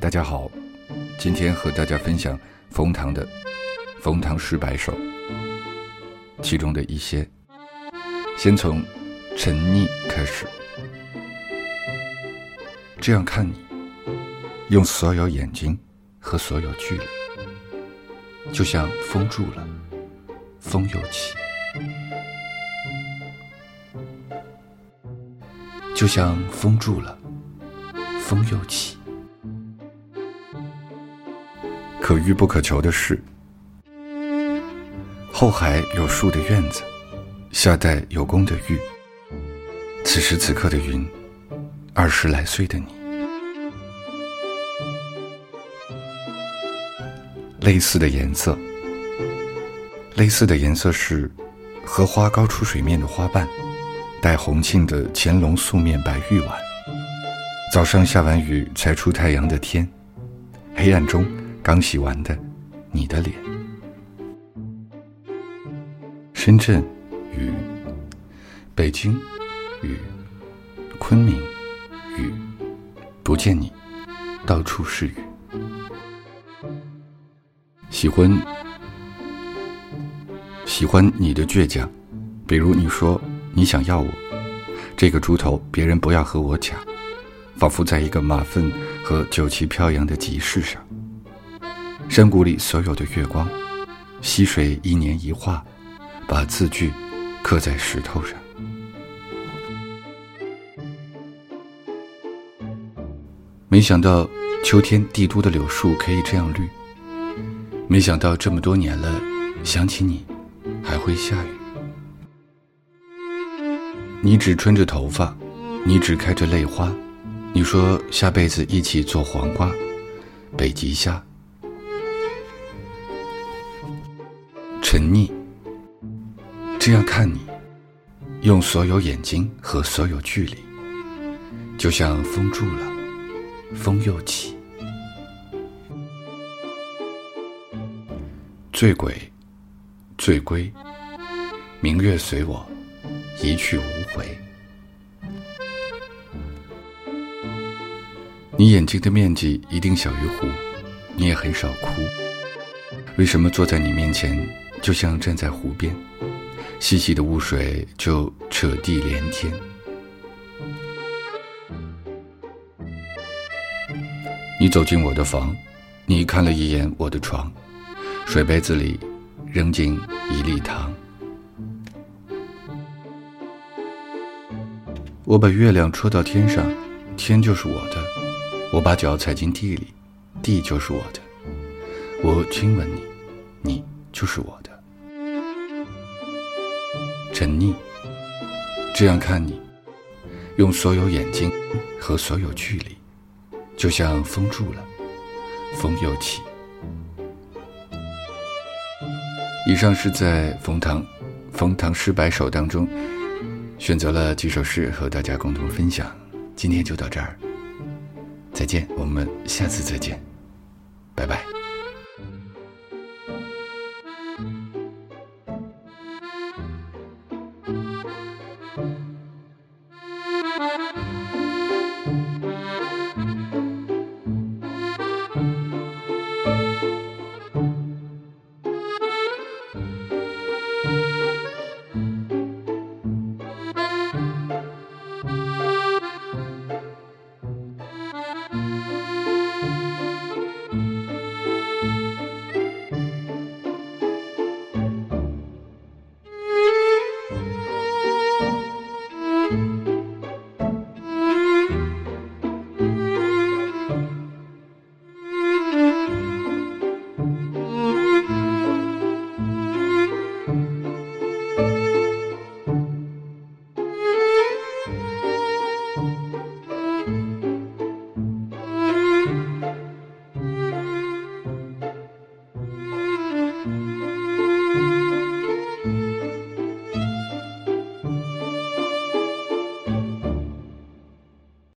大家好，今天和大家分享冯唐的《冯唐诗百首》，其中的一些，先从沉溺开始。这样看你，用所有眼睛和所有距离，就像封住了，风又起，就像封住了，风又起。可遇不可求的事。后海有树的院子，下代有宫的玉。此时此刻的云，二十来岁的你。类似的颜色，类似的颜色是荷花高出水面的花瓣，带红沁的乾隆素面白玉碗。早上下完雨才出太阳的天，黑暗中。刚洗完的，你的脸。深圳雨，北京雨，昆明雨，不见你，到处是雨。喜欢喜欢你的倔强，比如你说你想要我，这个猪头别人不要和我抢，仿佛在一个马粪和酒旗飘扬的集市上。山谷里所有的月光，溪水一年一画，把字句刻在石头上。没想到秋天帝都的柳树可以这样绿。没想到这么多年了，想起你还会下雨。你只穿着头发，你只开着泪花。你说下辈子一起做黄瓜，北极虾。沉溺，这样看你，用所有眼睛和所有距离，就像风住了，风又起。醉鬼，醉归，明月随我，一去无回。你眼睛的面积一定小于湖，你也很少哭，为什么坐在你面前？就像站在湖边，细细的雾水就扯地连天。你走进我的房，你看了一眼我的床，水杯子里扔进一粒糖。我把月亮戳到天上，天就是我的；我把脚踩进地里，地就是我的。我亲吻你，你就是我的。沉溺，这样看你，用所有眼睛和所有距离，就像封住了，风又起。以上是在冯唐《冯唐诗百首》当中选择了几首诗和大家共同分享。今天就到这儿，再见，我们下次再见，拜拜。